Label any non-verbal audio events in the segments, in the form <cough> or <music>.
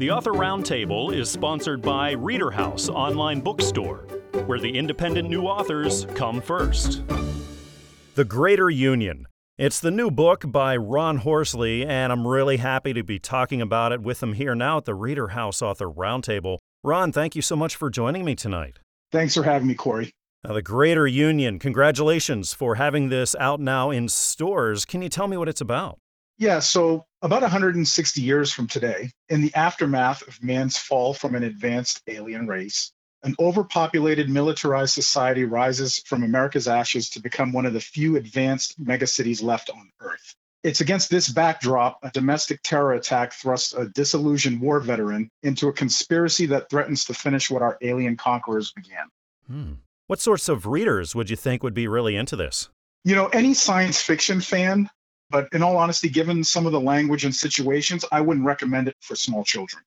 The Author Roundtable is sponsored by Reader House Online Bookstore, where the independent new authors come first. The Greater Union. It's the new book by Ron Horsley, and I'm really happy to be talking about it with him here now at the Reader House Author Roundtable. Ron, thank you so much for joining me tonight. Thanks for having me, Corey. Now, the Greater Union, congratulations for having this out now in stores. Can you tell me what it's about? Yeah, so about 160 years from today, in the aftermath of man's fall from an advanced alien race, an overpopulated militarized society rises from America's ashes to become one of the few advanced megacities left on Earth. It's against this backdrop, a domestic terror attack thrusts a disillusioned war veteran into a conspiracy that threatens to finish what our alien conquerors began. Hmm. What sorts of readers would you think would be really into this? You know, any science fiction fan but in all honesty, given some of the language and situations, I wouldn't recommend it for small children.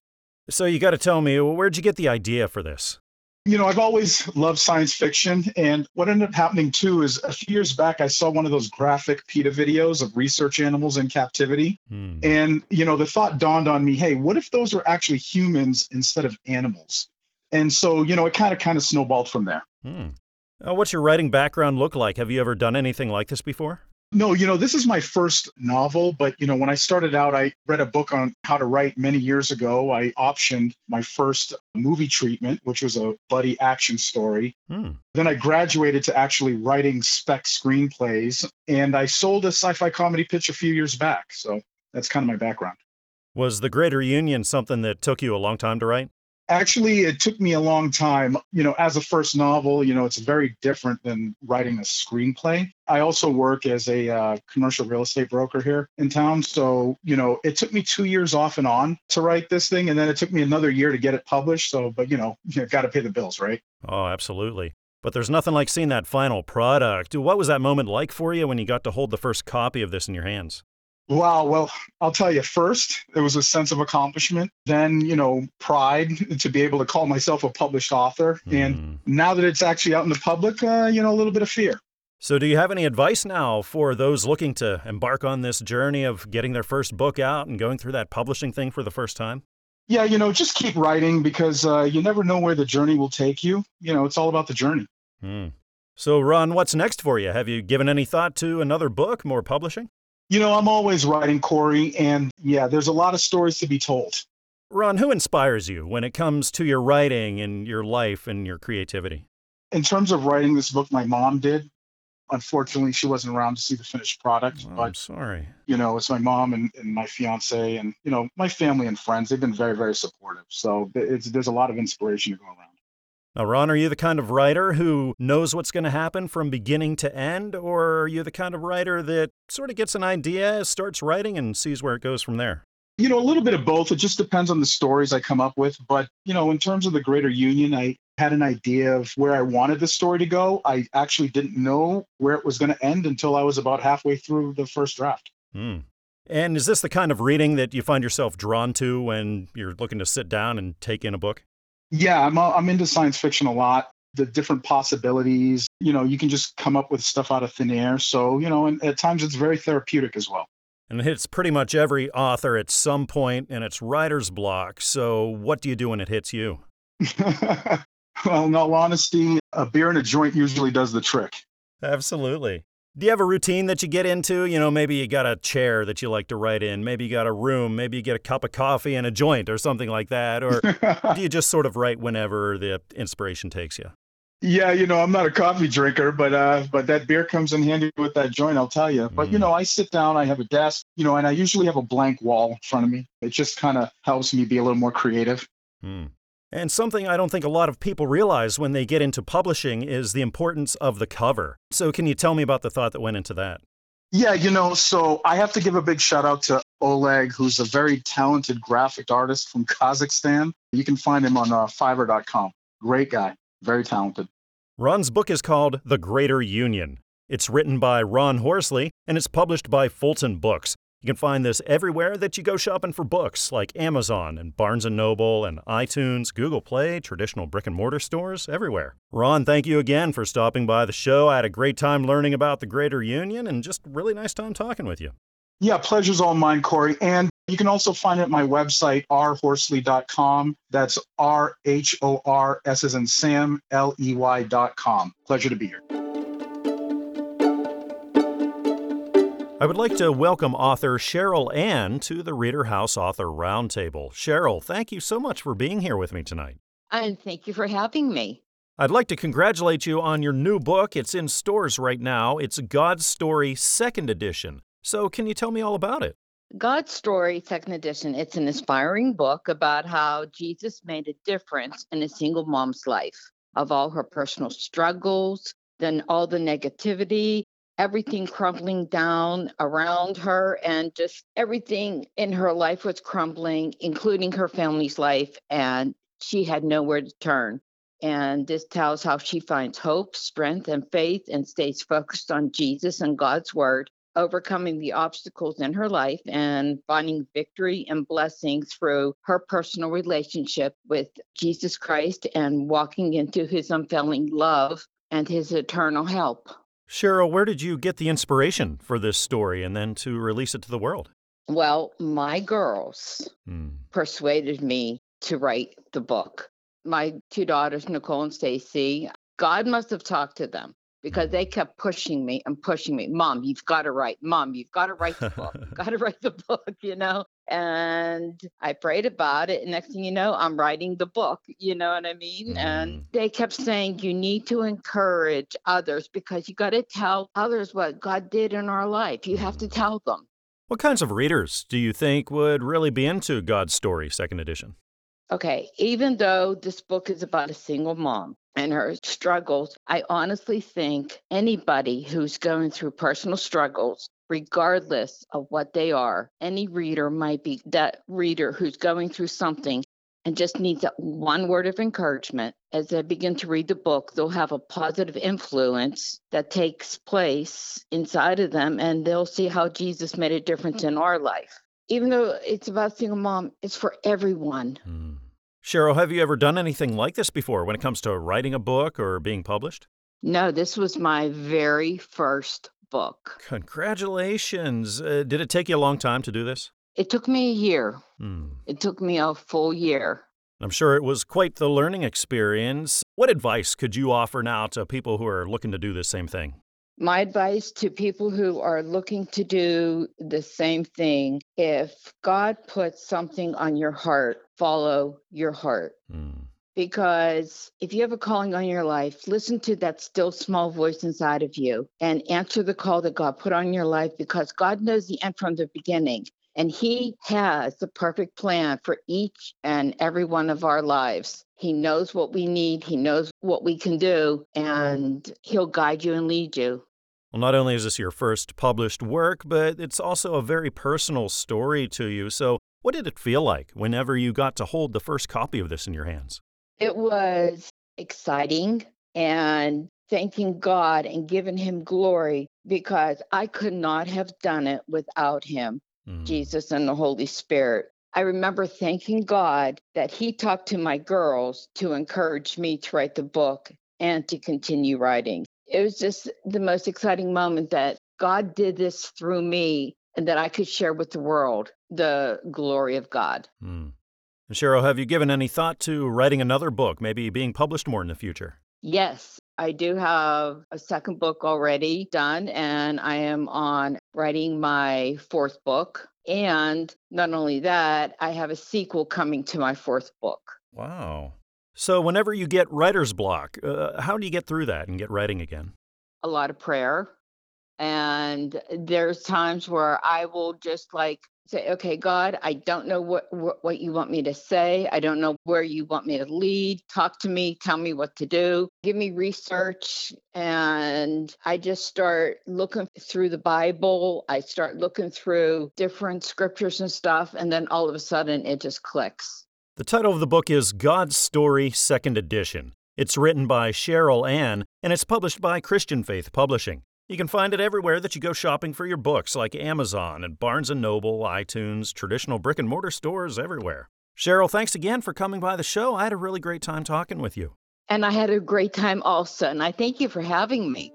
So you got to tell me, where'd you get the idea for this? You know, I've always loved science fiction. And what ended up happening too is a few years back, I saw one of those graphic PETA videos of research animals in captivity. Hmm. And, you know, the thought dawned on me hey, what if those were actually humans instead of animals? And so, you know, it kind of kind of snowballed from there. Hmm. Uh, what's your writing background look like? Have you ever done anything like this before? No, you know, this is my first novel, but you know, when I started out, I read a book on how to write many years ago. I optioned my first movie treatment, which was a buddy action story. Hmm. Then I graduated to actually writing spec screenplays, and I sold a sci-fi comedy pitch a few years back. So that's kind of my background. Was The Greater Union something that took you a long time to write? Actually, it took me a long time. You know, as a first novel, you know, it's very different than writing a screenplay. I also work as a uh, commercial real estate broker here in town. So, you know, it took me two years off and on to write this thing. And then it took me another year to get it published. So, but, you know, you've got to pay the bills, right? Oh, absolutely. But there's nothing like seeing that final product. What was that moment like for you when you got to hold the first copy of this in your hands? Wow. Well, I'll tell you first, it was a sense of accomplishment. Then, you know, pride to be able to call myself a published author. Mm. And hmm. now that it's actually out in the public, uh, you know, a little bit of fear. So, do you have any advice now for those looking to embark on this journey of getting their first book out and going through that publishing thing for the first time? Yeah, you know, just keep writing because uh, you never know where the journey will take you. You know, it's all about the journey. Mm. So, Ron, what's next for you? Have you given any thought to another book, more publishing? You know, I'm always writing, Corey, and yeah, there's a lot of stories to be told. Ron, who inspires you when it comes to your writing and your life and your creativity? In terms of writing this book, my mom did. Unfortunately, she wasn't around to see the finished product. Oh, but, I'm sorry. You know, it's my mom and, and my fiance and, you know, my family and friends. They've been very, very supportive. So there's a lot of inspiration to go around. Now, Ron, are you the kind of writer who knows what's going to happen from beginning to end, or are you the kind of writer that sort of gets an idea, starts writing, and sees where it goes from there? You know, a little bit of both. It just depends on the stories I come up with. But, you know, in terms of the greater union, I had an idea of where I wanted the story to go. I actually didn't know where it was going to end until I was about halfway through the first draft. Hmm. And is this the kind of reading that you find yourself drawn to when you're looking to sit down and take in a book? Yeah, I'm uh, I'm into science fiction a lot. The different possibilities, you know, you can just come up with stuff out of thin air. So, you know, and at times it's very therapeutic as well. And it hits pretty much every author at some and its writer's block. So, what do you do when it hits you? <laughs> well, in all honesty, a beer and a joint usually does the trick. Absolutely. Do you have a routine that you get into? You know, maybe you got a chair that you like to write in, maybe you got a room, maybe you get a cup of coffee and a joint or something like that. Or do you <laughs> just sort of write whenever the inspiration takes you? Yeah, you know, I'm not a coffee drinker, but uh, but that beer comes in handy with that joint, I'll tell you. But you mm. know, I sit down, I have a desk, you know, and I usually have a blank wall in front of me. It just kind of helps me be a little more creative. Mm. And something I don't think a lot of people realize when they get into publishing is the importance of the cover. So, can you tell me about the thought that went into that? Yeah, you know, so I have to give a big shout out to Oleg, who's a very talented graphic artist from Kazakhstan. You can find him on uh, fiverr.com. Great guy, very talented. Ron's book is called The Greater Union. It's written by Ron Horsley and it's published by Fulton Books. You can find this everywhere that you go shopping for books, like Amazon and Barnes & Noble and iTunes, Google Play, traditional brick and mortar stores, everywhere. Ron, thank you again for stopping by the show. I had a great time learning about the Greater Union and just really nice time talking with you. Yeah, pleasure's all mine, Corey. And you can also find it at my website, rhorsley.com. That's R H O R S as in Sam, L E Y.com. Pleasure to be here. I would like to welcome author Cheryl Ann to the Reader House Author Roundtable. Cheryl, thank you so much for being here with me tonight. And thank you for having me. I'd like to congratulate you on your new book. It's in stores right now. It's God's Story, second edition. So, can you tell me all about it? God's Story, second edition. It's an inspiring book about how Jesus made a difference in a single mom's life, of all her personal struggles, then all the negativity, everything crumbling down around her and just everything in her life was crumbling, including her family's life. And she had nowhere to turn. And this tells how she finds hope, strength, and faith and stays focused on Jesus and God's word, overcoming the obstacles in her life and finding victory and blessings through her personal relationship with Jesus Christ and walking into his unfailing love and his eternal help. Cheryl, where did you get the inspiration for this story and then to release it to the world? Well, my girls hmm. persuaded me to write the book. My two daughters, Nicole and Stacy, God must have talked to them because they kept pushing me and pushing me. Mom, you've got to write. Mom, you've got to write the book. <laughs> got to write the book, you know? And I prayed about it. And next thing you know, I'm writing the book, you know what I mean? Mm. And they kept saying, you need to encourage others because you got to tell others what God did in our life. You have to mm. tell them. What kinds of readers do you think would really be into God's Story, second edition? Okay, even though this book is about a single mom, and her struggles, I honestly think anybody who's going through personal struggles, regardless of what they are, any reader might be that reader who's going through something and just needs that one word of encouragement. As they begin to read the book, they'll have a positive influence that takes place inside of them, and they'll see how Jesus made a difference in our life. Even though it's about single mom, it's for everyone. Mm. Cheryl, have you ever done anything like this before when it comes to writing a book or being published? No, this was my very first book. Congratulations. Uh, did it take you a long time to do this? It took me a year. Hmm. It took me a full year. I'm sure it was quite the learning experience. What advice could you offer now to people who are looking to do the same thing? My advice to people who are looking to do the same thing if God puts something on your heart, follow your heart. Mm. Because if you have a calling on your life, listen to that still small voice inside of you and answer the call that God put on your life because God knows the end from the beginning. And He has the perfect plan for each and every one of our lives. He knows what we need, He knows what we can do, and He'll guide you and lead you. Well, not only is this your first published work, but it's also a very personal story to you. So, what did it feel like whenever you got to hold the first copy of this in your hands? It was exciting and thanking God and giving Him glory because I could not have done it without Him, mm. Jesus, and the Holy Spirit. I remember thanking God that He talked to my girls to encourage me to write the book and to continue writing. It was just the most exciting moment that God did this through me and that I could share with the world the glory of God. Mm. Cheryl, have you given any thought to writing another book, maybe being published more in the future? Yes, I do have a second book already done, and I am on writing my fourth book. And not only that, I have a sequel coming to my fourth book. Wow. So, whenever you get writer's block, uh, how do you get through that and get writing again? A lot of prayer And there's times where I will just like say, okay, God, I don't know what, what, what you want me to say. I don't know where you want me to lead. Talk to me, tell me what to do, give me research. And I just start looking through the Bible. I start looking through different scriptures and stuff. And then all of a sudden it just clicks. The title of the book is God's Story, Second Edition. It's written by Cheryl Ann, and it's published by Christian Faith Publishing. You can find it everywhere that you go shopping for your books, like Amazon and Barnes & Noble, iTunes, traditional brick and mortar stores everywhere. Cheryl, thanks again for coming by the show. I had a really great time talking with you. And I had a great time also, and I thank you for having me.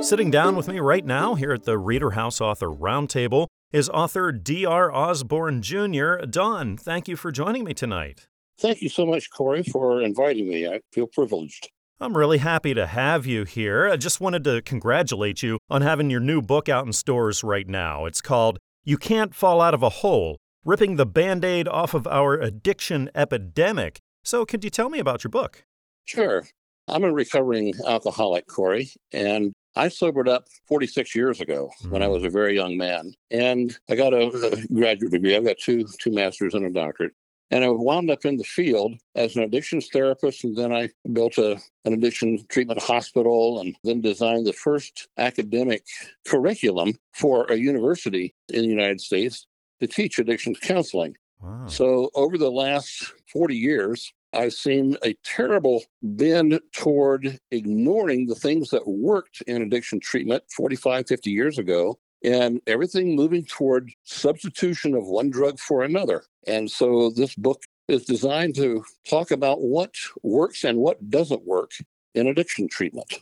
Sitting down with me right now here at the Reader House Author Roundtable is author D.R. Osborne Jr. Don, thank you for joining me tonight. Thank you so much, Corey, for inviting me. I feel privileged. I'm really happy to have you here. I just wanted to congratulate you on having your new book out in stores right now. It's called You Can't Fall Out of a Hole Ripping the Band Aid Off of Our Addiction Epidemic. So, could you tell me about your book? Sure. I'm a recovering alcoholic, Corey, and I sobered up 46 years ago mm-hmm. when I was a very young man. And I got a, a graduate degree. I've got two, two masters and a doctorate. And I wound up in the field as an addictions therapist. And then I built a, an addiction treatment hospital and then designed the first academic curriculum for a university in the United States to teach addictions counseling. Wow. So over the last 40 years, I've seen a terrible bend toward ignoring the things that worked in addiction treatment 45, 50 years ago and everything moving toward substitution of one drug for another. And so this book is designed to talk about what works and what doesn't work in addiction treatment.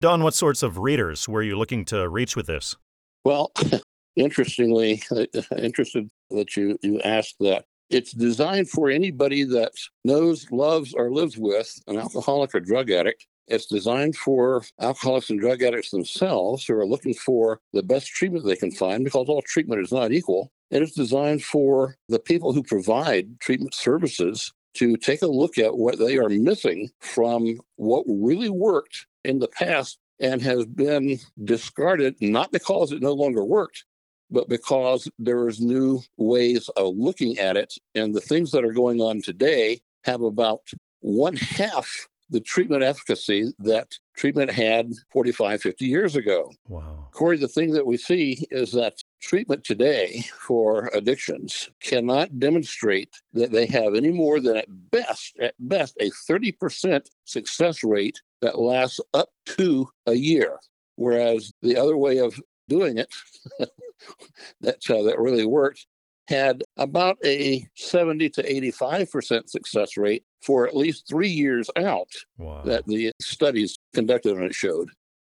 Don, what sorts of readers were you looking to reach with this? Well, <laughs> interestingly, <laughs> interested that you, you asked that. It's designed for anybody that knows, loves, or lives with an alcoholic or drug addict it's designed for alcoholics and drug addicts themselves who are looking for the best treatment they can find because all treatment is not equal. And it's designed for the people who provide treatment services to take a look at what they are missing from what really worked in the past and has been discarded, not because it no longer worked, but because there's new ways of looking at it. And the things that are going on today have about one half the treatment efficacy that treatment had 45, 50 years ago. Wow. Corey, the thing that we see is that treatment today for addictions cannot demonstrate that they have any more than at best, at best, a 30% success rate that lasts up to a year. Whereas the other way of doing it <laughs> that uh, that really worked had about a 70 to 85% success rate for at least three years out wow. that the studies conducted on it showed.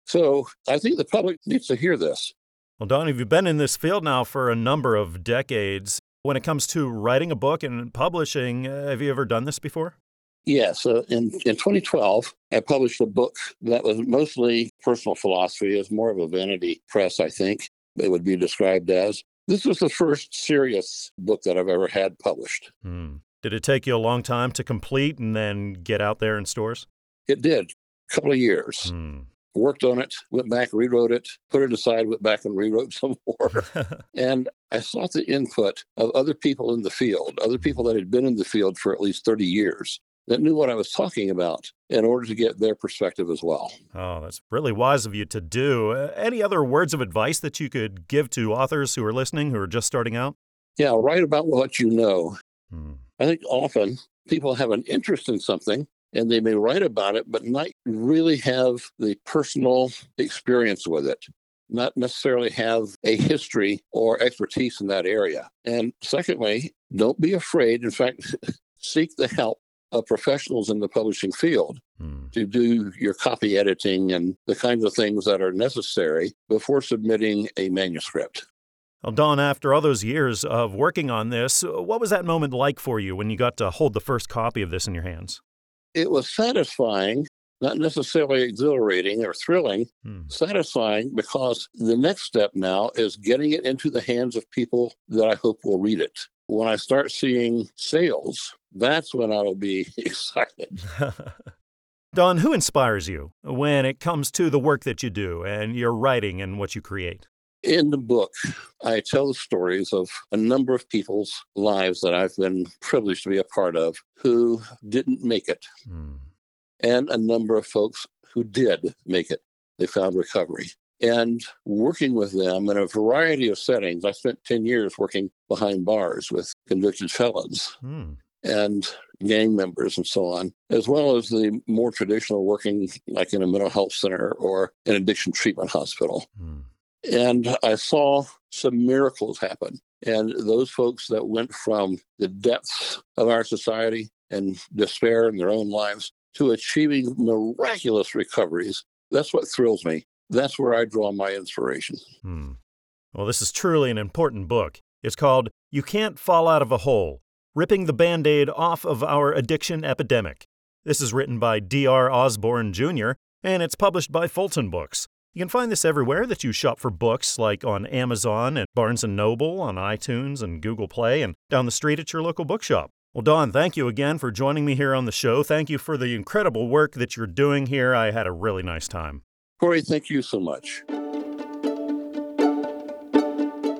So I think the public needs to hear this. Well, Don, if you've been in this field now for a number of decades. When it comes to writing a book and publishing, uh, have you ever done this before? Yes. Uh, in, in 2012, I published a book that was mostly personal philosophy. It was more of a vanity press, I think it would be described as. This was the first serious book that I've ever had published. Hmm. Did it take you a long time to complete and then get out there in stores? It did. A couple of years. Hmm. Worked on it, went back, rewrote it, put it aside, went back and rewrote <laughs> some more. <laughs> and I sought the input of other people in the field, other people that had been in the field for at least 30 years that knew what I was talking about in order to get their perspective as well. Oh, that's really wise of you to do. Uh, any other words of advice that you could give to authors who are listening who are just starting out? Yeah, write about what you know. Hmm. I think often people have an interest in something and they may write about it, but not really have the personal experience with it, not necessarily have a history or expertise in that area. And secondly, don't be afraid. In fact, <laughs> seek the help of professionals in the publishing field hmm. to do your copy editing and the kinds of things that are necessary before submitting a manuscript. Well, Don, after all those years of working on this, what was that moment like for you when you got to hold the first copy of this in your hands? It was satisfying, not necessarily exhilarating or thrilling, hmm. satisfying because the next step now is getting it into the hands of people that I hope will read it. When I start seeing sales that's when I'll be <laughs> excited. <laughs> Don, who inspires you when it comes to the work that you do and your writing and what you create? In the book, I tell the stories of a number of people's lives that I've been privileged to be a part of who didn't make it, Hmm. and a number of folks who did make it. They found recovery. And working with them in a variety of settings, I spent 10 years working behind bars with convicted felons Hmm. And gang members and so on, as well as the more traditional working like in a mental health center or an addiction treatment hospital. Hmm. And I saw some miracles happen. And those folks that went from the depths of our society and despair in their own lives to achieving miraculous recoveries, that's what thrills me. That's where I draw my inspiration. Hmm. Well, this is truly an important book. It's called You Can't Fall Out of a Hole Ripping the Band Aid Off of Our Addiction Epidemic. This is written by D.R. Osborne Jr., and it's published by Fulton Books. You can find this everywhere that you shop for books, like on Amazon and Barnes & Noble, on iTunes and Google Play, and down the street at your local bookshop. Well, Don, thank you again for joining me here on the show. Thank you for the incredible work that you're doing here. I had a really nice time. Corey, thank you so much.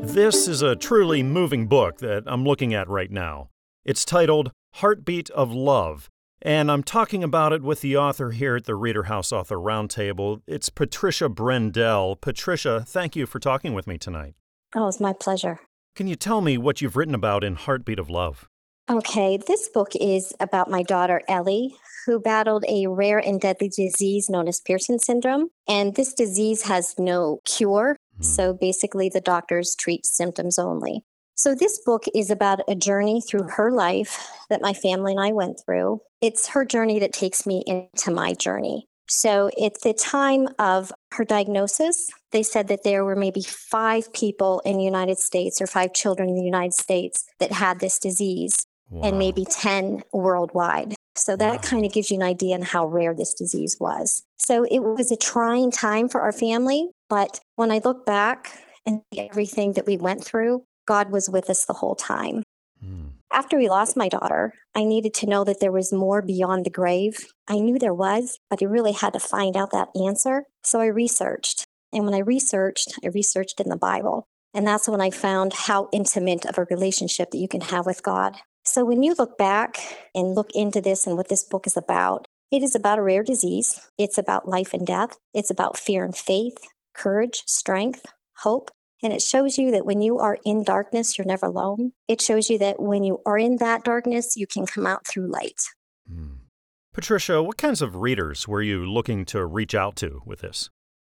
This is a truly moving book that I'm looking at right now. It's titled Heartbeat of Love, and I'm talking about it with the author here at the Reader House Author Roundtable. It's Patricia Brendel. Patricia, thank you for talking with me tonight. Oh, it's my pleasure. Can you tell me what you've written about in Heartbeat of Love? Okay, this book is about my daughter Ellie, who battled a rare and deadly disease known as Pearson syndrome. And this disease has no cure. Hmm. So basically, the doctors treat symptoms only. So, this book is about a journey through her life that my family and I went through. It's her journey that takes me into my journey. So, at the time of her diagnosis, they said that there were maybe five people in the United States or five children in the United States that had this disease, and maybe 10 worldwide. So, that Wow. kind of gives you an idea on how rare this disease was. So, it was a trying time for our family. But when I look back and everything that we went through, God was with us the whole time. Hmm. After we lost my daughter, I needed to know that there was more beyond the grave. I knew there was, but I really had to find out that answer. So I researched. And when I researched, I researched in the Bible. And that's when I found how intimate of a relationship that you can have with God. So when you look back and look into this and what this book is about, it is about a rare disease. It's about life and death. It's about fear and faith, courage, strength, hope. And it shows you that when you are in darkness, you're never alone. It shows you that when you are in that darkness, you can come out through light. Hmm. Patricia, what kinds of readers were you looking to reach out to with this?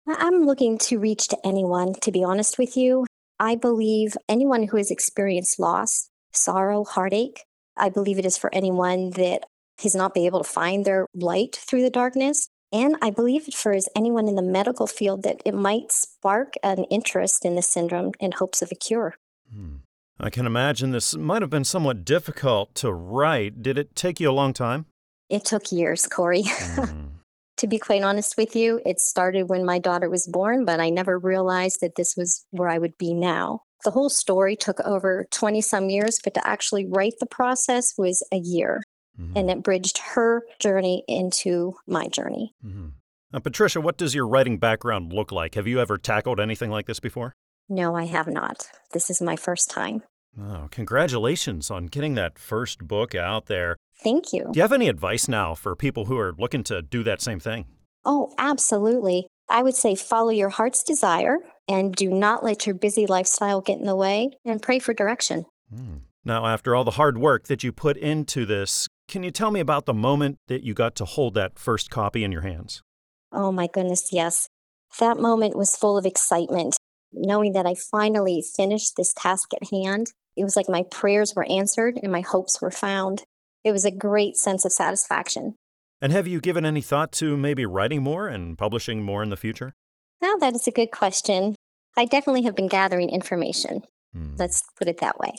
I'm looking to reach to anyone, to be honest with you. I believe anyone who has experienced loss, sorrow, heartache, I believe it is for anyone that has not been able to find their light through the darkness. And I believe it for is anyone in the medical field that it might spark an interest in the syndrome in hopes of a cure. Hmm. I can imagine this might have been somewhat difficult to write. Did it take you a long time? It took years, Corey. <laughs> Hmm. to be quite honest with you, it started when my daughter was born, but I never realized that this was where I would be now. The whole story took over 20 some years, but to actually write the process was a year. Mhm. And it bridged her journey into my journey. Mm-hmm. Now, Patricia, what does your writing background look like? Have you ever tackled anything like this before? No, I have not. This is my first time. Oh, congratulations on getting that first book out there. Thank you. Do you have any advice now for people who are looking to do that same thing? Oh, absolutely. I would say follow your heart's desire and do not let your busy lifestyle get in the way and pray for direction. Hmm. Now, after all the hard work that you put into this, can you tell me about the moment that you got to hold that first copy in your hands? Oh my goodness, yes. That moment was full of excitement, knowing that I finally finished this task at hand. It was like my prayers were answered and my hopes were found. It was a great sense of satisfaction. And have you given any thought to maybe writing more and publishing more in the future? Now, that is a good question. I definitely have been gathering information. Hmm. Let's put it that way.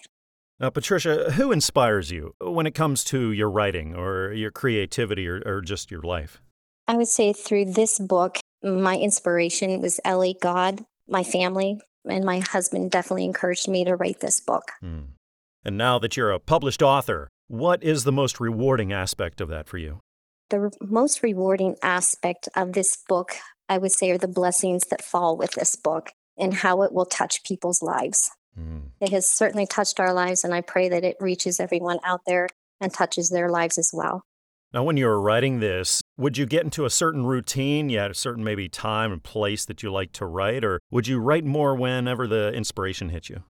Now, Patricia, who inspires you when it comes to your writing or your creativity or, or just your life? I would say through this book, my inspiration was Ellie, God, my family, and my husband definitely encouraged me to write this book. Hmm. And now that you're a published author, what is the most rewarding aspect of that for you? The most rewarding aspect of this book, I would say, are the blessings that fall with this book and how it will touch people's lives. Mm. It has certainly touched our lives, and I pray that it reaches everyone out there and touches their lives as well. Now, when you were writing this, would you get into a certain routine? You had a certain maybe time and place that you like to write, or would you write more whenever the inspiration hit you?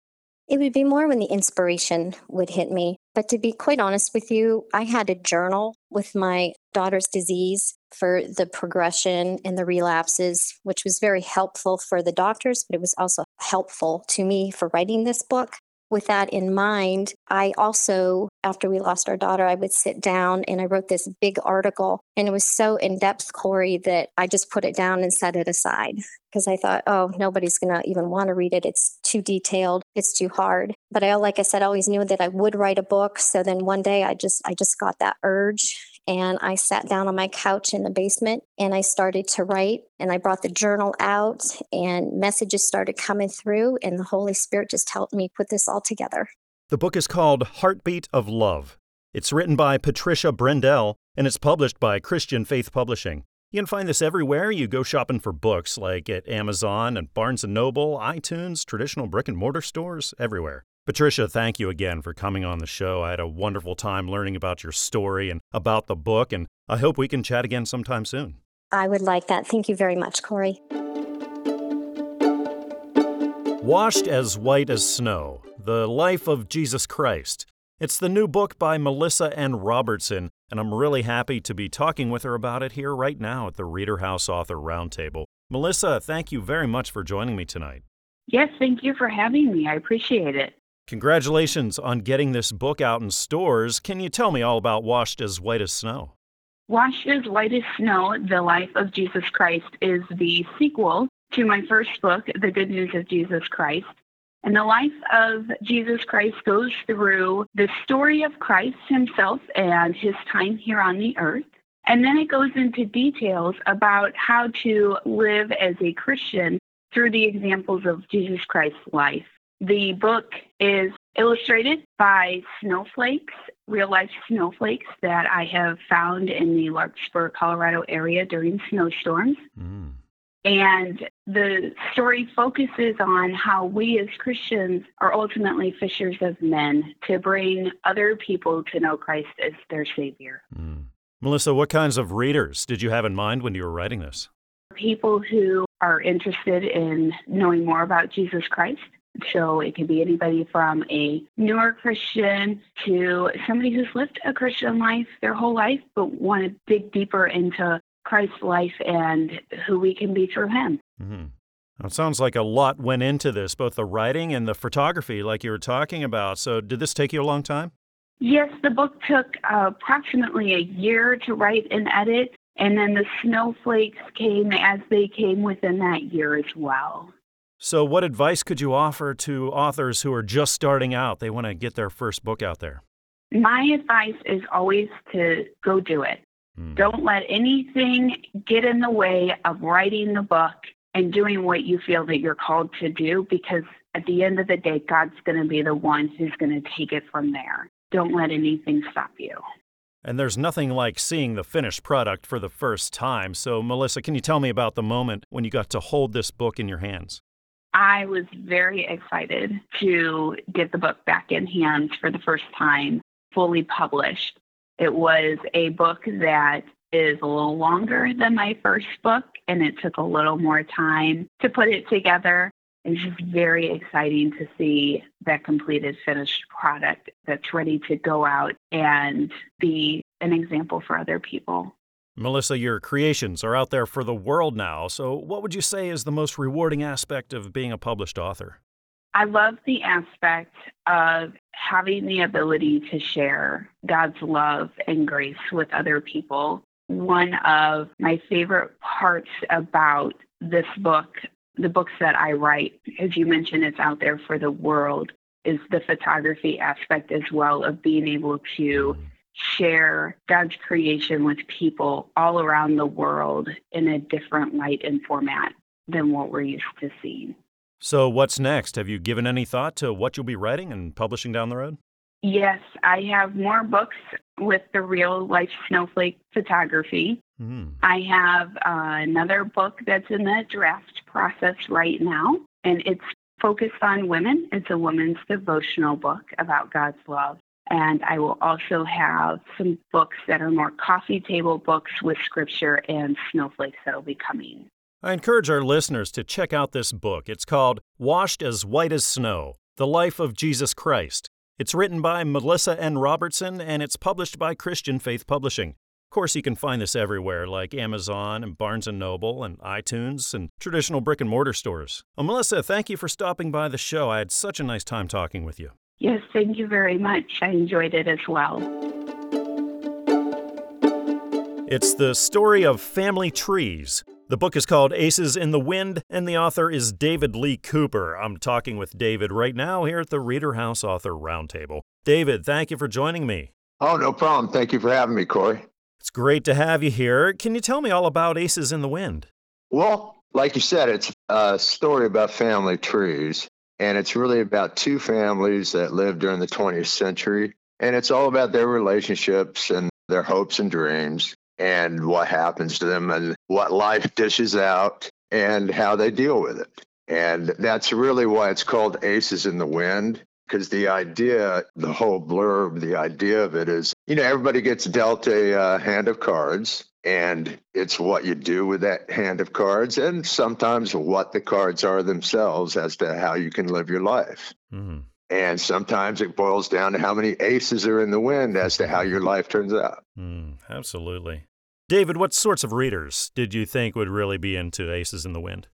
It would be more when the inspiration would hit me. But to be quite honest with you, I had a journal with my daughter's disease for the progression and the relapses, which was very helpful for the doctors, but it was also helpful to me for writing this book with that in mind, I also, after we lost our daughter, I would sit down and I wrote this big article. And it was so in depth, Corey, that I just put it down and set it aside because I thought, oh, nobody's going to even want to read it. It's too detailed. It's too hard. But I, like I said, always knew that I would write a book. So then one day I just, I just got that urge and I sat down on my couch in the basement and I started to write. And I brought the journal out, and messages started coming through, and the Holy Spirit just helped me put this all together. The book is called Heartbeat of Love. It's written by Patricia Brendel and it's published by Christian Faith Publishing. You can find this everywhere you go shopping for books, like at Amazon and Barnes & Noble, iTunes, traditional brick and mortar stores, everywhere. Patricia, thank you again for coming on the show. I had a wonderful time learning about your story and about the book, and I hope we can chat again sometime soon. I would like that. Thank you very much, Corey. Washed as White as Snow The Life of Jesus Christ. It's the new book by Melissa N. Robertson, and I'm really happy to be talking with her about it here right now at the Reader House Author Roundtable. Melissa, thank you very much for joining me tonight. Yes, thank you for having me. I appreciate it. Congratulations on getting this book out in stores. Can you tell me all about Washed as White as Snow? Washed as White as Snow The Life of Jesus Christ is the sequel to my first book, The Good News of Jesus Christ. And the life of Jesus Christ goes through the story of Christ himself and his time here on the earth. And then it goes into details about how to live as a Christian through the examples of Jesus Christ's life. The book is illustrated by snowflakes, real life snowflakes that I have found in the Larkspur, Colorado area during snowstorms. Mm. And the story focuses on how we as Christians are ultimately fishers of men to bring other people to know Christ as their Savior. Mm. Melissa, what kinds of readers did you have in mind when you were writing this? People who are interested in knowing more about Jesus Christ so it can be anybody from a newer Christian to somebody who's lived a Christian life their whole life, but want to dig deeper into Christ's life and who we can be through Him. Mm-hmm. It sounds like a lot went into this, both the writing and the photography, like you were talking about. So, did this take you a long time? Yes, the book took uh, approximately a year to write and edit, and then the snowflakes came as they came within that year as well. So, what advice could you offer to authors who are just starting out? They want to get their first book out there. My advice is always to go do it. Mm. Don't let anything get in the way of writing the book and doing what you feel that you're called to do because at the end of the day, God's going to be the one who's going to take it from there. Don't let anything stop you. And there's nothing like seeing the finished product for the first time. So, Melissa, can you tell me about the moment when you got to hold this book in your hands? I was very excited to get the book back in hands for the first time, fully published. It was a book that is a little longer than my first book, and it took a little more time to put it together. It's just very exciting to see that completed finished product that's ready to go out and be an example for other people. Melissa, your creations are out there for the world now. So, what would you say is the most rewarding aspect of being a published author? I love the aspect of having the ability to share God's love and grace with other people. One of my favorite parts about this book, the books that I write, as you mentioned, it's out there for the world, is the photography aspect as well of being able to share God's creation with people all around the world in a different light and format than what we're used to seeing. So, what's next? Have you given any thought to what you'll be writing and publishing down the road? Yes, I have more books with the real life snowflake photography. Mm. I have uh, another book that's in the draft process right now, and it's focused on women. It's a woman's devotional book about God's love. And I will also have some books that are more coffee table books with scripture and snowflakes that will be coming. I encourage our listeners to check out this book. It's called Washed as White as Snow The Life of Jesus Christ. It's written by Melissa N. Robertson and it's published by Christian Faith Publishing. Of course, you can find this everywhere, like Amazon and Barnes & Noble and iTunes and traditional brick and mortar stores. Well, Melissa, thank you for stopping by the show. I had such a nice time talking with you. Yes, thank you very much. I enjoyed it as well. It's the story of family trees. The book is called Aces in the Wind, and the author is David Lee Cooper. I'm talking with David right now here at the Reader House Author Roundtable. David, thank you for joining me. Oh, no problem. Thank you for having me, Corey. It's great to have you here. Can you tell me all about Aces in the Wind? Well, like you said, it's a story about family trees. And it's really about two families that lived during the 20th century. And it's all about their relationships and their hopes and dreams and what happens to them and what life dishes out and how they deal with it. And that's really why it's called Aces in the Wind. Because the idea, the whole blurb, the idea of it is, you know, everybody gets dealt a uh, hand of cards, and it's what you do with that hand of cards and sometimes what the cards are themselves as to how you can live your life Mm-hmm. and sometimes it boils down to how many aces are in the wind as to how your life turns out Mm, absolutely. David, what sorts of readers did you think would really be into Aces in the Wind?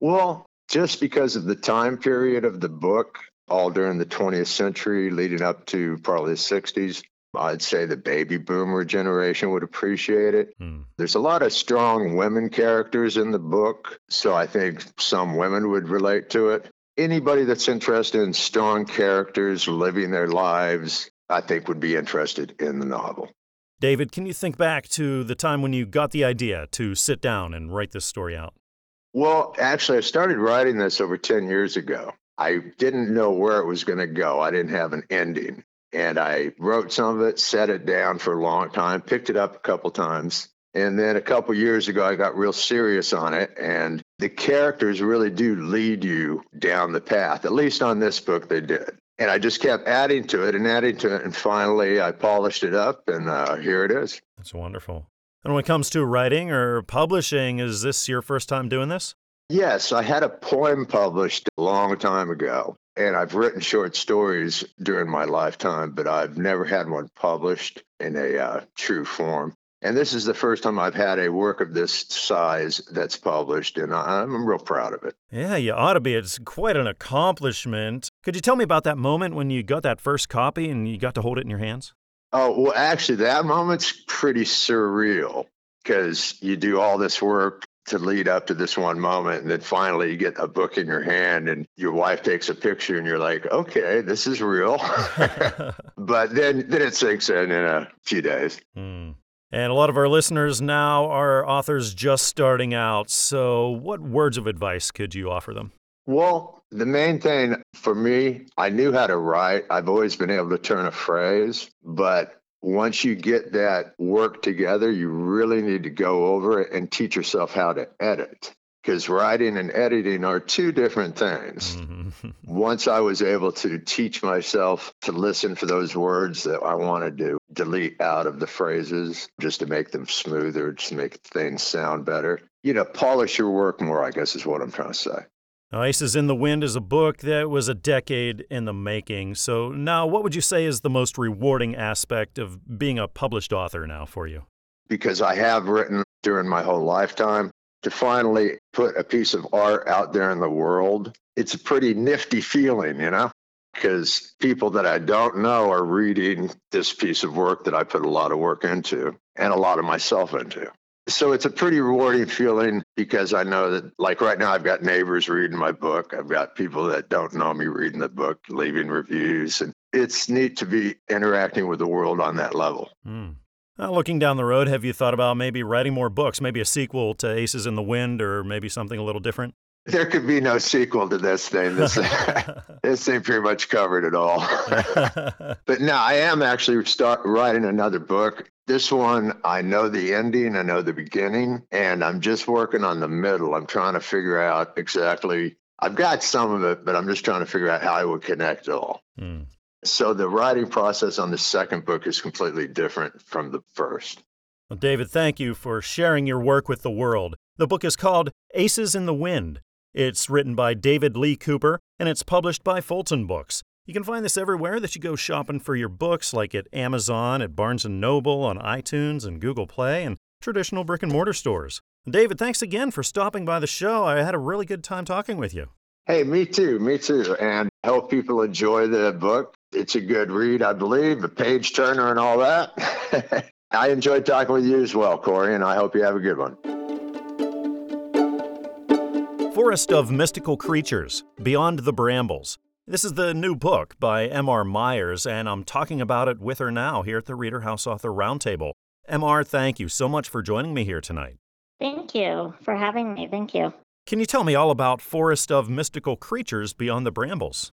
well just because of the time period of the book all during the 20th century leading up to probably the 60s i'd say the baby boomer generation would appreciate it Hmm. There's a lot of strong women characters in the book, so I think some women would relate to it. Anybody that's interested in strong characters living their lives, I think would be interested in the novel. David, can you think back to the time when you got the idea to sit down and write this story out? Well, actually, I started writing this over 10 years ago. I didn't know where it was going to go, I didn't have an ending. And I wrote some of it, set it down for a long time, picked it up a couple times. And then a couple years ago, I got real serious on it. And the characters really do lead you down the path. At least on this book, they did. And I just kept adding to it and adding to it. And finally, I polished it up, and uh, here it is. That's wonderful. And when it comes to writing or publishing, is this your first time doing this? Yes, I had a poem published a long time ago. And I've written short stories during my lifetime, but I've never had one published in a uh, true form. And this is the first time I've had a work of this size that's published, and I'm real proud of it. Yeah, you ought to be. It's quite an accomplishment. Could you tell me about that moment when you got that first copy and you got to hold it in your hands? Oh, well, actually, that moment's pretty surreal because you do all this work to lead up to this one moment. And then finally, you get a book in your hand, and your wife takes a picture, and you're like, okay, this is real. <laughs> but then, then it sinks in in a few days. Hmm. And a lot of our listeners now are authors just starting out. So, what words of advice could you offer them? Well, the main thing for me, I knew how to write. I've always been able to turn a phrase, but once you get that work together, you really need to go over it and teach yourself how to edit. Because writing and editing are two different things. Mhm. <laughs> Once I was able to teach myself to listen for those words that I wanted to delete out of the phrases just to make them smoother, just to make things sound better. You know, polish your work more, I guess is what I'm trying to say. Aces in the Wind is a book that was a decade in the making. So, now what would you say is the most rewarding aspect of being a published author now for you? because I have written during my whole lifetime. To finally put a piece of art out there in the world, it's a pretty nifty feeling, you know, because people that I don't know are reading this piece of work that I put a lot of work into and a lot of myself into. So it's a pretty rewarding feeling because I know that, like right now, I've got neighbors reading my book. I've got people that don't know me reading the book, leaving reviews. And it's neat to be interacting with the world on that level. Hmm. Now, looking down the road, have you thought about maybe writing more books, maybe a sequel to Aces in the Wind or maybe something a little different? There could be no sequel to this thing. This, <laughs> this thing pretty much covered it all. <laughs> but now I am actually start writing another book. This one, I know the ending, I know the beginning, and I'm just working on the middle. I'm trying to figure out exactly. I've got some of it, but I'm just trying to figure out how I would connect it all. Hmm. So the writing process on the second book is completely different from the first. Well, David, thank you for sharing your work with the world. The book is called Aces in the Wind. It's written by David Lee Cooper and it's published by Fulton Books. You can find this everywhere that you go shopping for your books, like at Amazon, at Barnes & Noble, on iTunes and Google Play, and traditional brick and mortar stores. David, thanks again for stopping by the show. I had a really good time talking with you. Hey, me too, me too. And hope people enjoy the book. It's a good read, I believe, a page turner and all that. <laughs> I enjoyed talking with you as well, Corey, and I hope you have a good one. Forest of Mystical Creatures Beyond the Brambles. This is the new book by M.R. Myers, and I'm talking about it with her now here at the Reader House Author Roundtable. M.R., thank you so much for joining me here tonight. Thank you for having me. Thank you. Can you tell me all about Forest of Mystical Creatures Beyond the Brambles?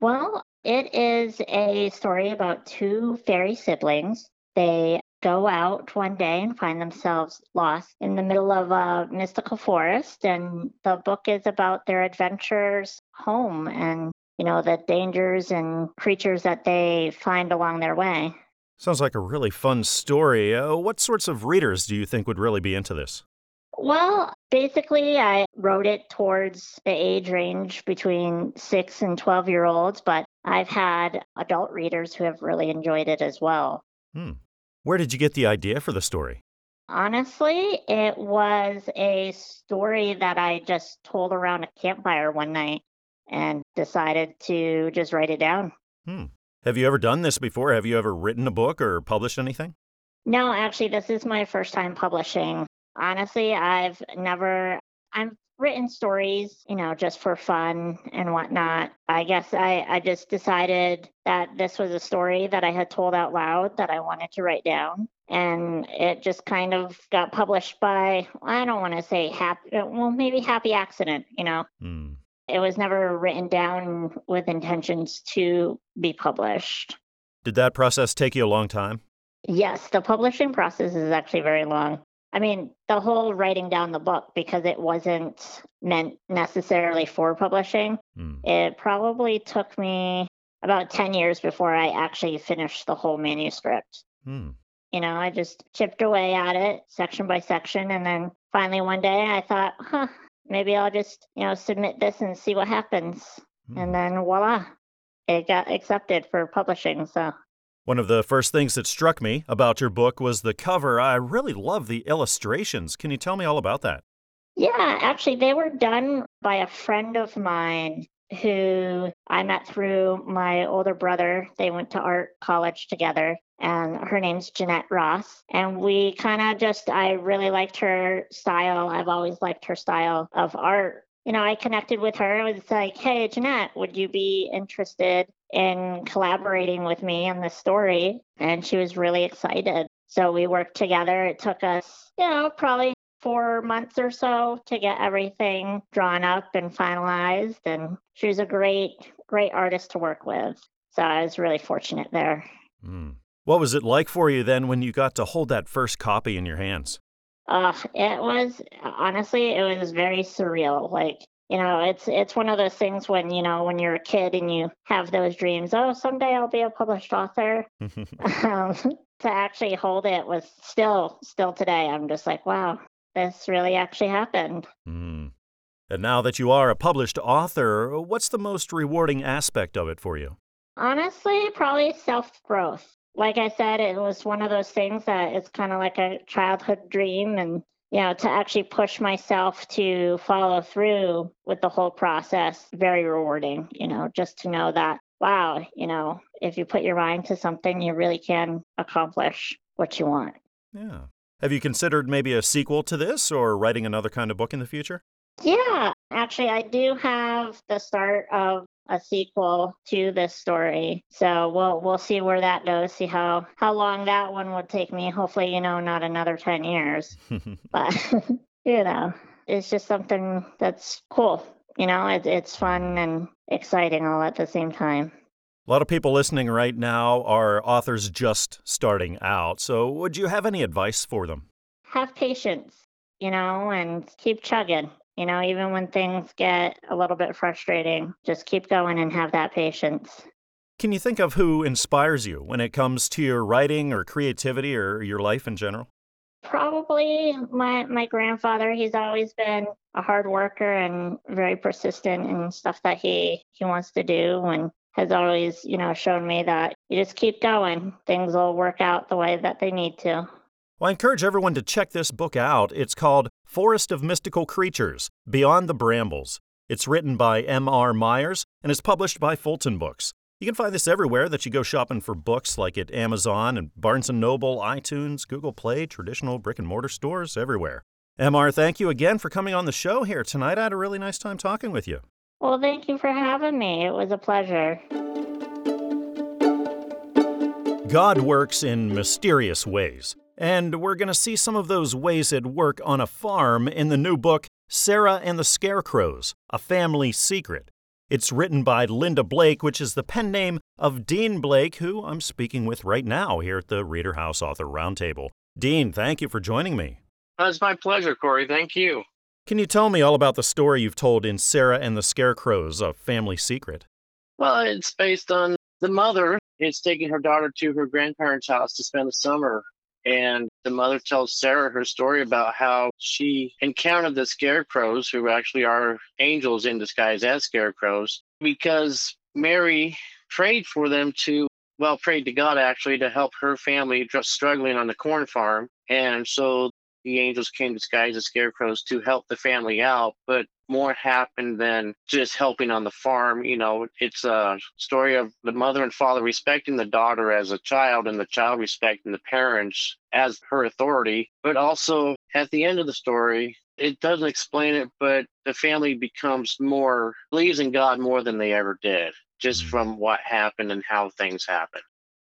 Well, it is a story about two fairy siblings. They go out one day and find themselves lost in the middle of a mystical forest. And the book is about their adventures home and, you know, the dangers and creatures that they find along their way. Sounds like a really fun story. Uh, what sorts of readers do you think would really be into this? Well, basically, I wrote it towards the age range between six and 12 year olds, but I've had adult readers who have really enjoyed it as well. Hmm. Where did you get the idea for the story? Honestly, it was a story that I just told around a campfire one night and decided to just write it down. Hmm. Have you ever done this before? Have you ever written a book or published anything? No, actually, this is my first time publishing. Honestly, I've never, I've written stories, you know, just for fun and whatnot. I guess I, I just decided that this was a story that I had told out loud that I wanted to write down. And it just kind of got published by, I don't want to say happy, well, maybe happy accident, you know. Mm. It was never written down with intentions to be published. Did that process take you a long time? Yes, the publishing process is actually very long. I mean, the whole writing down the book, because it wasn't meant necessarily for publishing, mm. it probably took me about 10 years before I actually finished the whole manuscript. Mm. You know, I just chipped away at it section by section. And then finally one day I thought, huh, maybe I'll just, you know, submit this and see what happens. Mm. And then voila, it got accepted for publishing. So one of the first things that struck me about your book was the cover. I really love the illustrations. Can you tell me all about that? Yeah, actually, they were done by a friend of mine who I met through my older brother. They went to art college together, and her name's Jeanette Ross. And we kind of just, I really liked her style. I've always liked her style of art you know, I connected with her. It was like, hey, Jeanette, would you be interested in collaborating with me on this story? And she was really excited. So we worked together. It took us, you know, probably four months or so to get everything drawn up and finalized. And she was a great, great artist to work with. So I was really fortunate there. Mm. What was it like for you then when you got to hold that first copy in your hands? Uh, it was honestly, it was very surreal. Like, you know, it's it's one of those things when you know when you're a kid and you have those dreams. Oh, someday I'll be a published author. <laughs> <laughs> um, to actually hold it was still still today. I'm just like, wow, this really actually happened. Mm. And now that you are a published author, what's the most rewarding aspect of it for you? Honestly, probably self growth like I said, it was one of those things that it's kind of like a childhood dream. And, you know, to actually push myself to follow through with the whole process, very rewarding, you know, just to know that, wow, you know, if you put your mind to something, you really can accomplish what you want. Yeah. Have you considered maybe a sequel to this or writing another kind of book in the future? Yeah, actually, I do have the start of a sequel to this story. So we'll we'll see where that goes. See how how long that one would take me. Hopefully, you know, not another ten years. <laughs> but <laughs> you know, it's just something that's cool. you know, it, it's fun and exciting all at the same time. A lot of people listening right now are authors just starting out. So, would you have any advice for them? Have patience, you know, and keep chugging. You know, even when things get a little bit frustrating, just keep going and have that patience. Can you think of who inspires you when it comes to your writing or creativity or your life in general? Probably my my grandfather. He's always been a hard worker and very persistent in stuff that he he wants to do and has always, you know, shown me that you just keep going. Things will work out the way that they need to. Well, I encourage everyone to check this book out. It's called Forest of Mystical Creatures Beyond the Brambles. It's written by M.R. Myers and is published by Fulton Books. You can find this everywhere that you go shopping for books, like at Amazon and Barnes & Noble, iTunes, Google Play, traditional brick and mortar stores, everywhere. MR, thank you again for coming on the show here tonight. I had a really nice time talking with you. Well, thank you for having me. It was a pleasure. God works in mysterious ways, and we're going to see some of those ways at work on a farm in the new book, Sarah and the Scarecrows A Family Secret. It's written by Linda Blake, which is the pen name of Dean Blake, who I'm speaking with right now here at the Reader House Author Roundtable. Dean, thank you for joining me. Uh, it's my pleasure, Corey. Thank you. Can you tell me all about the story you've told in Sarah and the Scarecrows, A Family Secret? Well, it's based on the mother is taking her daughter to her grandparents' house to spend the summer. And the mother tells Sarah her story about how she encountered the scarecrows, who actually are angels in disguise as scarecrows, because Mary prayed for them to, well, prayed to God actually to help her family just struggling on the corn farm. And so the angels came disguised as scarecrows to help the family out. But more happened than just helping on the farm. You know, it's a story of the mother and father respecting the daughter as a child and the child respecting the parents as her authority. But also at the end of the story, it doesn't explain it, but the family becomes more, believes in God more than they ever did, just Mm. from what happened and how things happened.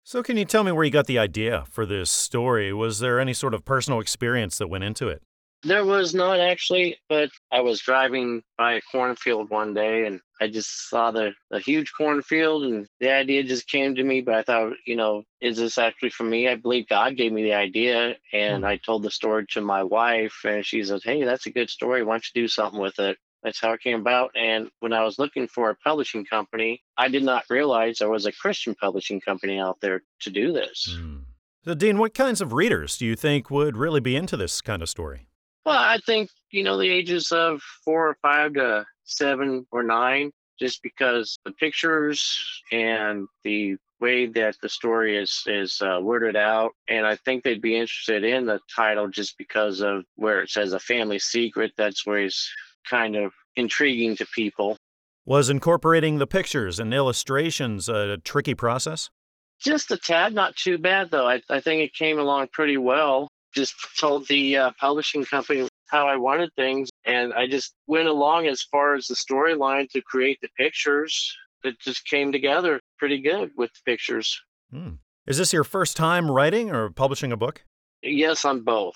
So, can you tell me where you got the idea for this story? Was there any sort of personal experience that went into it? There was not actually, but I was driving by a cornfield one day and I just saw the, the huge cornfield and the idea just came to me. But I thought, you know, is this actually for me? I believe God gave me the idea. And hmm. I told the story to my wife and she says, Hey, that's a good story. Why don't you do something with it? That's how it came about. And when I was looking for a publishing company, I did not realize there was a Christian publishing company out there to do this. Hmm. So, Dean, what kinds of readers do you think would really be into this kind of story? Well, I think, you know, the ages of four or five to seven or nine, just because the pictures and the way that the story is is uh, worded out, and I think they'd be interested in the title just because of where it says a family secret. That's where it's kind of intriguing to people. Was incorporating the pictures and illustrations a tricky process? Just a tad, not too bad though. I, I think it came along pretty well. Just told the uh, publishing company how I wanted things, and I just went along as far as the storyline to create the pictures. It just came together pretty good with the pictures. Hmm. Is this your first time writing or publishing a book? Yes, on both.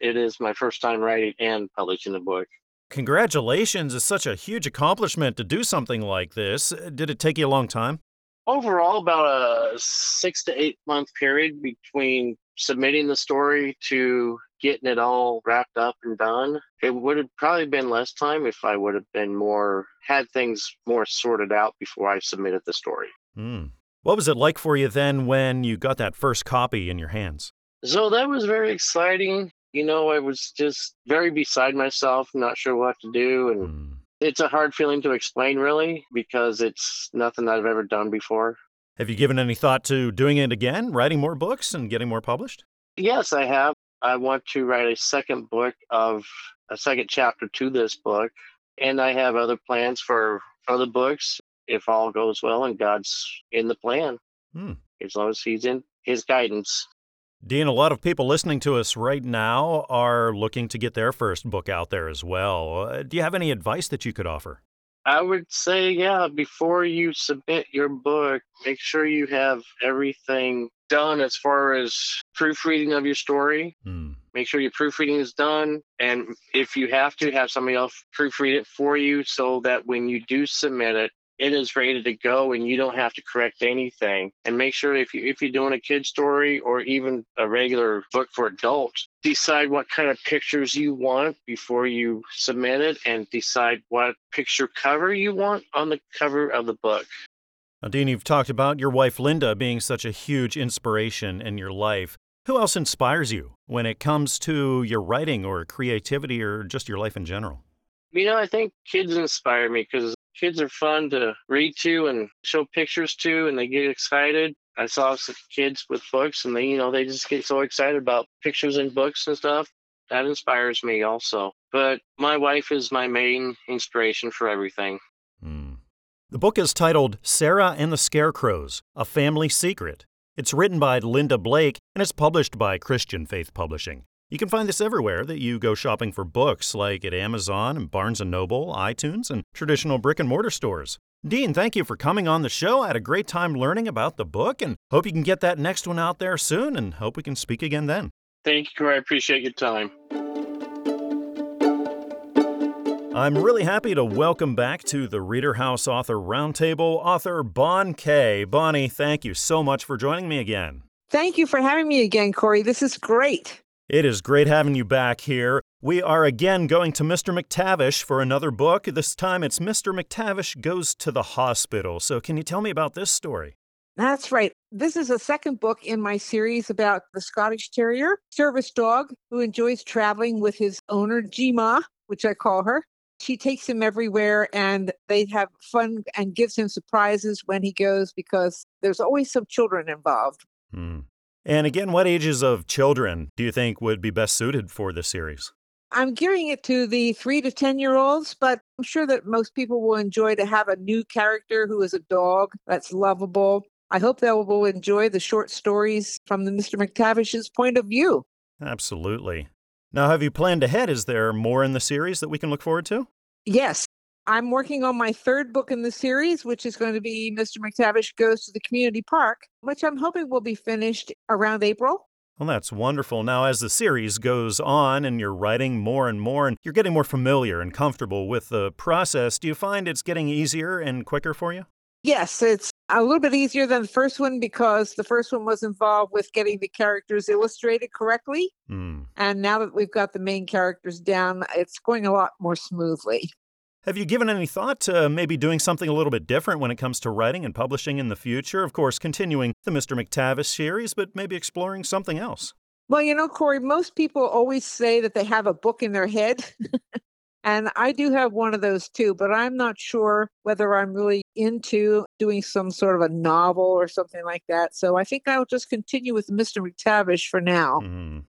It is my first time writing and publishing a book. Congratulations. It's such a huge accomplishment to do something like this. Did it take you a long time? Overall, about a six to eight month period between submitting the story to getting it all wrapped up and done. It would have probably been less time if I would have been more, had things more sorted out before I submitted the story. Hmm. What was it like for you then when you got that first copy in your hands? So that was very exciting. You know, I was just very beside myself, not sure what to do. And Hmm. it's a hard feeling to explain, really, because it's nothing I've ever done before. Have you given any thought to doing it again, writing more books and getting more published? Yes, I have. I want to write a second book of a second chapter to this book. And I have other plans for other books if all goes well and God's in the plan, Hmm. as long as He's in His guidance. Dean, a lot of people listening to us right now are looking to get their first book out there as well. Uh, do you have any advice that you could offer? I would say, yeah, before you submit your book, make sure you have everything done as far as proofreading of your story. Hmm. Make sure your proofreading is done. And if you have to, have somebody else proofread it for you so that when you do submit it, it is ready to go and you don't have to correct anything and make sure if you if you're doing a kid story or even a regular book for adults decide what kind of pictures you want before you submit it and decide what picture cover you want on the cover of the book now, Dean, you've talked about your wife Linda being such a huge inspiration in your life. Who else inspires you when it comes to your writing or creativity or just your life in general? You know, I think kids inspire me because kids are fun to read to and show pictures to, and they get excited. I saw some kids with books, and they, you know, they just get so excited about pictures and books and stuff. That inspires me also. But my wife is my main inspiration for everything. Hmm. The book is titled Sarah and the Scarecrows A Family Secret. It's written by Linda Blake and it's published by Christian Faith Publishing. You can find this everywhere that you go shopping for books, like at Amazon and Barnes & Noble, iTunes, and traditional brick and mortar stores. Dean, thank you for coming on the show. I had a great time learning about the book and hope you can get that next one out there soon and hope we can speak again then. Thank you, Corey. I appreciate your time. I'm really happy to welcome back to the Reader House Author Roundtable author Bon Kay. Bonnie, thank you so much for joining me again. Thank you for having me again, Corey. This is great. It is great having you back here. We are again going to Mr. McTavish for another book. This time it's Mr. McTavish Goes to the Hospital. So, can you tell me about this story? That's right. This is a second book in my series about the Scottish Terrier service dog who enjoys traveling with his owner, Jima, which I call her. She takes him everywhere and they have fun and gives him surprises when he goes because there's always some children involved. Hmm. And again, what ages of children do you think would be best suited for this series? I'm gearing it to the three to 10 year olds, but I'm sure that most people will enjoy to have a new character who is a dog that's lovable. I hope they will enjoy the short stories from the Mr. McTavish's point of view. Absolutely. Now, have you planned ahead? Is there more in the series that we can look forward to? Yes. I'm working on my third book in the series, which is going to be Mr. McTavish Goes to the Community Park, which I'm hoping will be finished around April. Well, that's wonderful. Now, as the series goes on and you're writing more and more and you're getting more familiar and comfortable with the process, do you find it's getting easier and quicker for you? Yes, it's a little bit easier than the first one because the first one was involved with getting the characters illustrated correctly. Mm. And now that we've got the main characters down, it's going a lot more smoothly. Have you given any thought to maybe doing something a little bit different when it comes to writing and publishing in the future? Of course, continuing the Mr. McTavish series, but maybe exploring something else. Well, you know, Corey, most people always say that they have a book in their head. <laughs> and I do have one of those too, but I'm not sure whether I'm really into doing some sort of a novel or something like that. So I think I'll just continue with Mr. McTavish for now. Mm.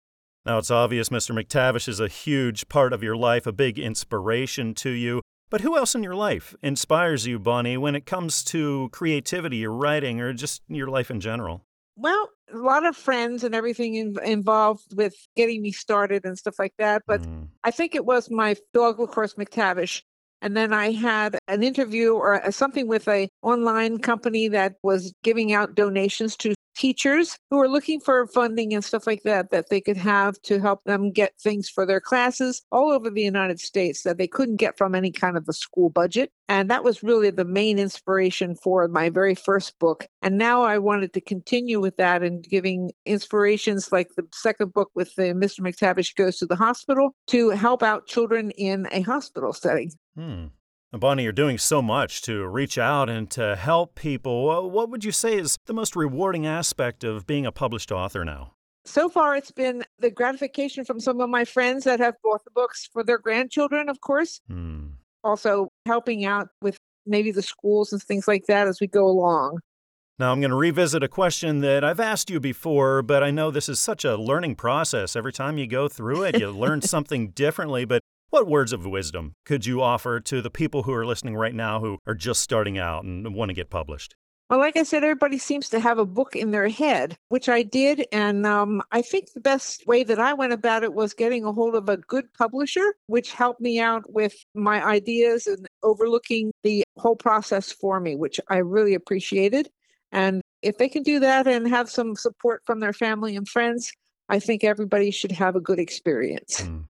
Now, it's obvious Mr. McTavish is a huge part of your life, a big inspiration to you. But who else in your life inspires you, Bonnie, when it comes to creativity or writing or just your life in general? Well, a lot of friends and everything in, involved with getting me started and stuff like that. But Mm. I think it was my dog, of course, McTavish. And then I had an interview or something with a online company that was giving out donations to teachers who were looking for funding and stuff like that that they could have to help them get things for their classes all over the United States that they couldn't get from any kind of the school budget. And that was really the main inspiration for my very first book. And now I wanted to continue with that and giving inspirations like the second book with the Mr. McTavish Goes to the Hospital to help out children in a hospital setting. Hmm. Bonnie, you're doing so much to reach out and to help people. What would you say is the most rewarding aspect of being a published author now? So far, it's been the gratification from some of my friends that have bought the books for their grandchildren, of course. Hmm. Also, helping out with maybe the schools and things like that as we go along. Now, I'm going to revisit a question that I've asked you before, but I know this is such a learning process. Every time you go through it, you learn <laughs> something differently. But what words of wisdom could you offer to the people who are listening right now who are just starting out and want to get published? Well, like I said, everybody seems to have a book in their head, which I did. And um, I think the best way that I went about it was getting a hold of a good publisher, which helped me out with my ideas and overlooking the whole process for me, which I really appreciated. And if they can do that and have some support from their family and friends, I think everybody should have a good experience. Mm.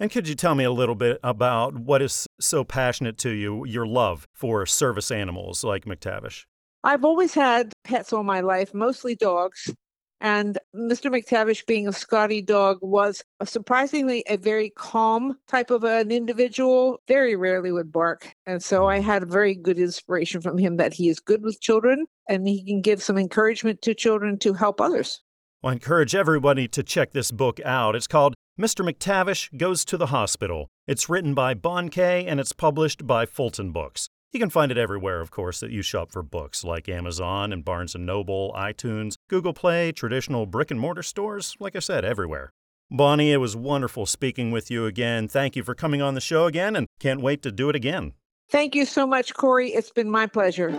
And could you tell me a little bit about what is so passionate to you, your love for service animals like McTavish? I've always had pets all my life, mostly dogs. And Mr. McTavish, being a Scotty dog, was a surprisingly a very calm type of an individual, very rarely would bark. And so I mm. had a very good inspiration from him that he is good with children and he can give some encouragement to children to help others. I encourage everybody to check this book out. It's called Mr. McTavish Goes to the Hospital. It's written by Bon Kay and it's published by Fulton Books. You can find it everywhere, of course, that you shop for books, like Amazon and Barnes & Noble, iTunes, Google Play, traditional brick and mortar stores, like I said, everywhere. Bonnie, it was wonderful speaking with you again. Thank you for coming on the show again and can't wait to do it again. Thank you so much, Corey. It's been my pleasure.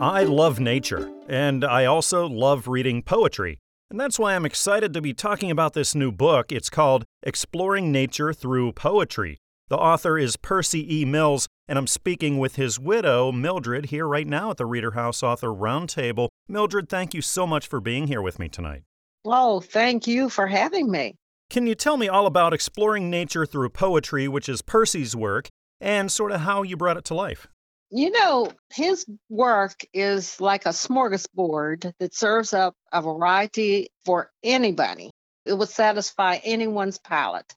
I love nature, and I also love reading poetry. And that's why I'm excited to be talking about this new book. It's called Exploring Nature Through Poetry the author is Percy E. Mills, and I'm speaking with his widow, Mildred, here right now at the Reader House Author Roundtable. Mildred, thank you so much for being here with me tonight. Oh, thank you for having me. Can you tell me all about exploring nature through poetry, which is Percy's work, and sort of how you brought it to life? You know, his work is like a smorgasbord that serves up a variety for anybody. It would satisfy anyone's palate.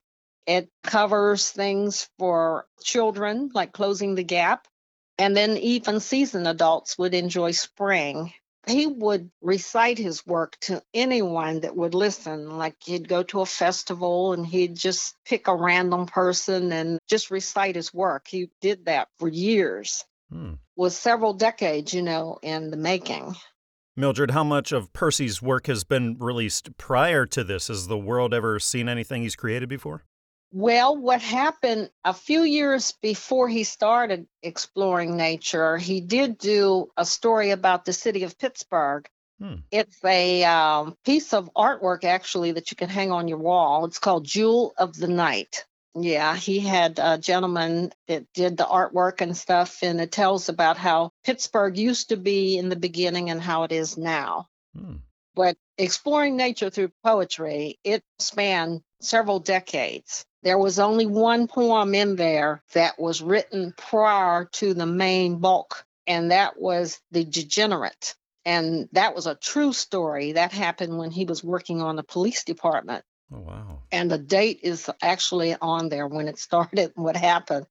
It covers things for children, like closing the gap. And then even seasoned adults would enjoy spring. He would recite his work to anyone that would listen. Like he'd go to a festival and he'd just pick a random person and just recite his work. He did that for years. Hmm. Was several decades, you know, in the making. Mildred, how much of Percy's work has been released prior to this? Has the world ever seen anything he's created before? Well, what happened a few years before he started exploring nature, he did do a story about the city of Pittsburgh. Hmm. It's a um, piece of artwork, actually, that you can hang on your wall. It's called Jewel of the Night. Yeah, he had a gentleman that did the artwork and stuff, and it tells about how Pittsburgh used to be in the beginning and how it is now. Hmm. But exploring nature through poetry, it spanned several decades. There was only one poem in there that was written prior to the main bulk, and that was The Degenerate. And that was a true story. That happened when he was working on the police department. Oh, wow. And the date is actually on there when it <laughs> started, what happened.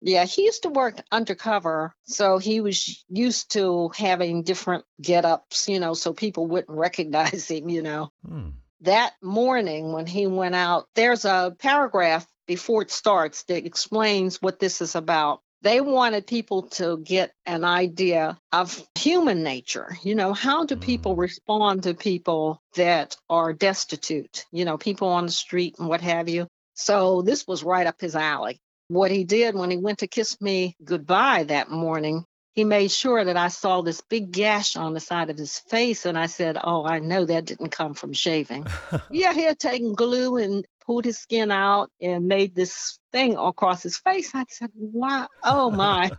Yeah, he used to work undercover, so he was used to having different get ups, you know, so people wouldn't <laughs> recognize him, you know. Hmm that morning when he went out, there's a paragraph before it starts that explains what this is about. They wanted people to get an idea of human nature. You know, how do people mm. respond to people that are destitute, you know, people on the street and what have you? So this was right up his alley. What he did when he went to kiss me goodbye that morning, he made sure that I saw this big gash on the side of his face. And I said, Oh, I know that didn't come from shaving. <laughs> yeah, he had taken glue and pulled his skin out and made this thing across his face. I said, Wow, oh my.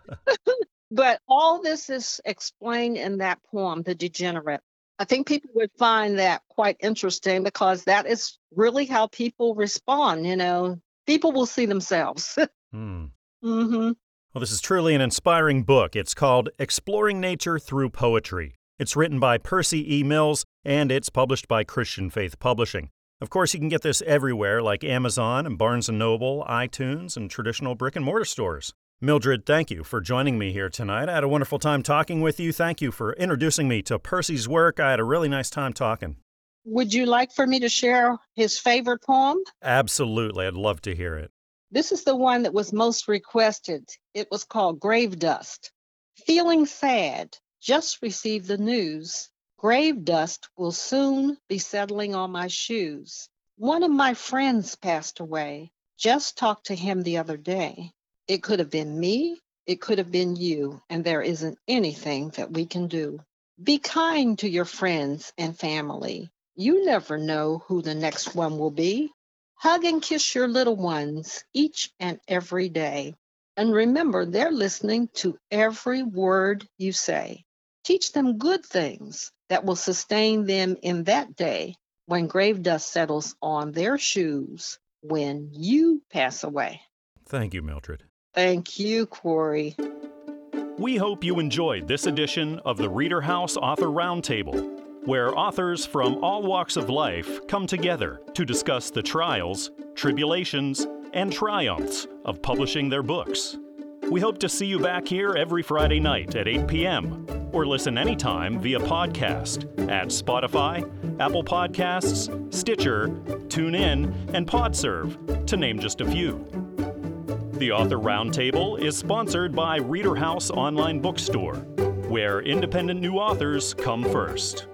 <laughs> but all this is explained in that poem, The Degenerate. I think people would find that quite interesting because that is really how people respond. You know, people will see themselves. <laughs> hmm. Mm-hmm. Well, this is truly an inspiring book. It's called Exploring Nature Through Poetry. It's written by Percy E. Mills, and it's published by Christian Faith Publishing. Of course, you can get this everywhere, like Amazon and Barnes & Noble, iTunes, and traditional brick and mortar stores. Mildred, thank you for joining me here tonight. I had a wonderful time talking with you. Thank you for introducing me to Percy's work. I had a really nice time talking. Would you like for me to share his favorite poem? Absolutely. I'd love to hear it. This is the one that was most requested. It was called Grave Dust. Feeling sad, just received the news. Grave dust will soon be settling on my shoes. One of my friends passed away. Just talked to him the other day. It could have been me, it could have been you, and there isn't anything that we can do. Be kind to your friends and family. You never know who the next one will be. Hug and kiss your little ones each and every day. And remember, they're listening to every word you say. Teach them good things that will sustain them in that day when grave dust settles on their shoes when you pass away. Thank you, Mildred. Thank you, Corey. We hope you enjoyed this edition of the Reader House Author Roundtable, where authors from all walks of life come together to discuss the trials, tribulations, and triumphs of publishing their books. We hope to see you back here every Friday night at 8 p.m. or listen anytime via podcast at Spotify, Apple Podcasts, Stitcher, TuneIn, and Podserve, to name just a few. The Author Roundtable is sponsored by Reader House Online Bookstore, where independent new authors come first.